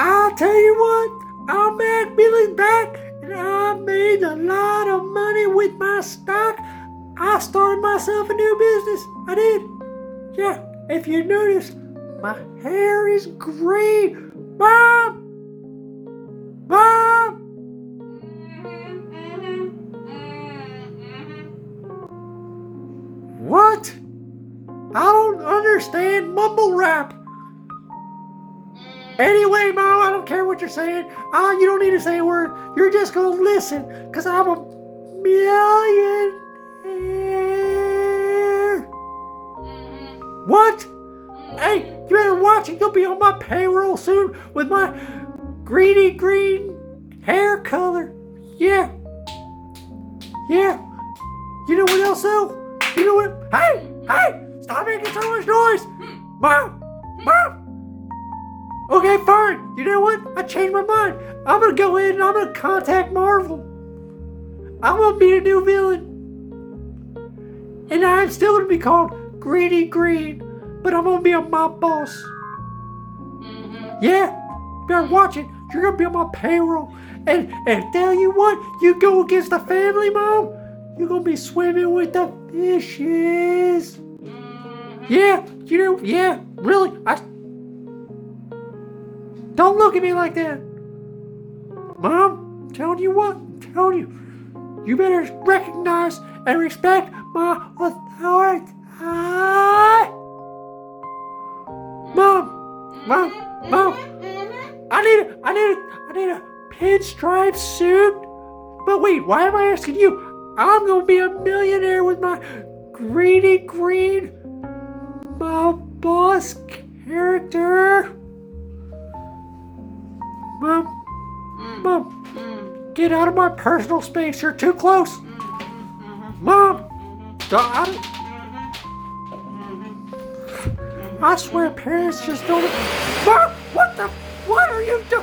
I'll tell you what, I'm back, Billy's back, and I made a lot of money with my stock. I started myself a new business. I did. Yeah, if you notice, my hair is green. Mom! Mom! What? I don't understand mumble rap. Anyway, Mom, I don't care what you're saying. Uh, you don't need to say a word. You're just gonna listen, because I'm a millionaire. Mm-hmm. What? Mm-hmm. Hey, you better watch it. You'll be on my payroll soon with my greeny green hair color. Yeah. Yeah. You know what else though? You know what? Hey! Hey! Stop making so much noise! Mom! Mom! Okay, fine. You know what? I changed my mind. I'm gonna go in and I'm gonna contact Marvel. I'm gonna be the new villain. And I'm still gonna be called Greedy Green, but I'm gonna be a mob boss. Mm-hmm. Yeah, you better watch it. You're gonna be on my payroll. And and tell you what, you go against the family, mom, you're gonna be swimming with the fishes. Mm-hmm. Yeah, you know, yeah, really. I don't look at me like that. Mom, I'm telling you what, I'm telling you. You better recognize and respect my authority. Mom, mom, mom. I need a, I need a, I need a pinstripe suit. But wait, why am I asking you? I'm gonna be a millionaire with my greedy green, my boss character. Mom, mom, get out of my personal space. You're too close. Mom, don't- I, I swear parents just don't. Mom, what the? What are you doing?